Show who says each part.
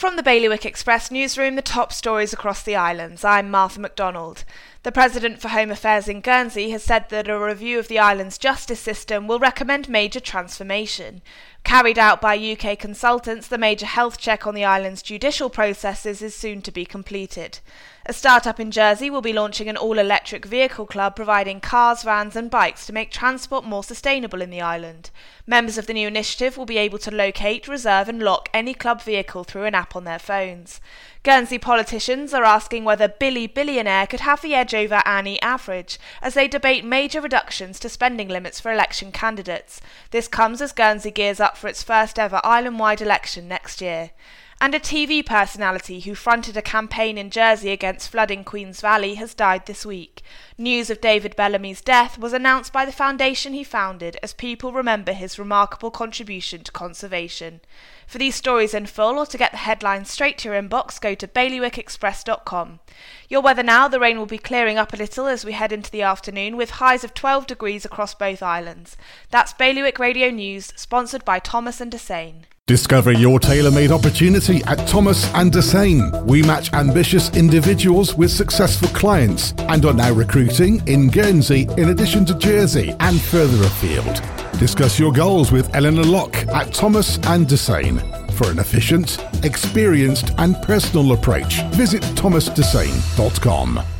Speaker 1: From the Bailiwick Express newsroom, the top stories across the islands. I'm Martha MacDonald. The President for Home Affairs in Guernsey has said that a review of the island's justice system will recommend major transformation. Carried out by UK consultants, the major health check on the island's judicial processes is soon to be completed. A startup in Jersey will be launching an all electric vehicle club providing cars, vans, and bikes to make transport more sustainable in the island. Members of the new initiative will be able to locate, reserve, and lock any club vehicle through an app on their phones. Guernsey politicians are asking whether Billy Billionaire could have the edge over Annie Average as they debate major reductions to spending limits for election candidates. This comes as Guernsey gears up for its first ever island wide election next year and a TV personality who fronted a campaign in Jersey against flooding Queens Valley has died this week. News of David Bellamy's death was announced by the foundation he founded as people remember his remarkable contribution to conservation. For these stories in full or to get the headlines straight to your inbox, go to bailiwickexpress.com. Your weather now, the rain will be clearing up a little as we head into the afternoon with highs of 12 degrees across both islands. That's Bailiwick Radio News, sponsored by Thomas and Dessain.
Speaker 2: Discover your tailor-made opportunity at Thomas and Dessain. We match ambitious individuals with successful clients and are now recruiting in Guernsey in addition to Jersey and further afield. Discuss your goals with Eleanor Locke at Thomas and Dessain. For an efficient, experienced and personal approach, visit thomasdessain.com.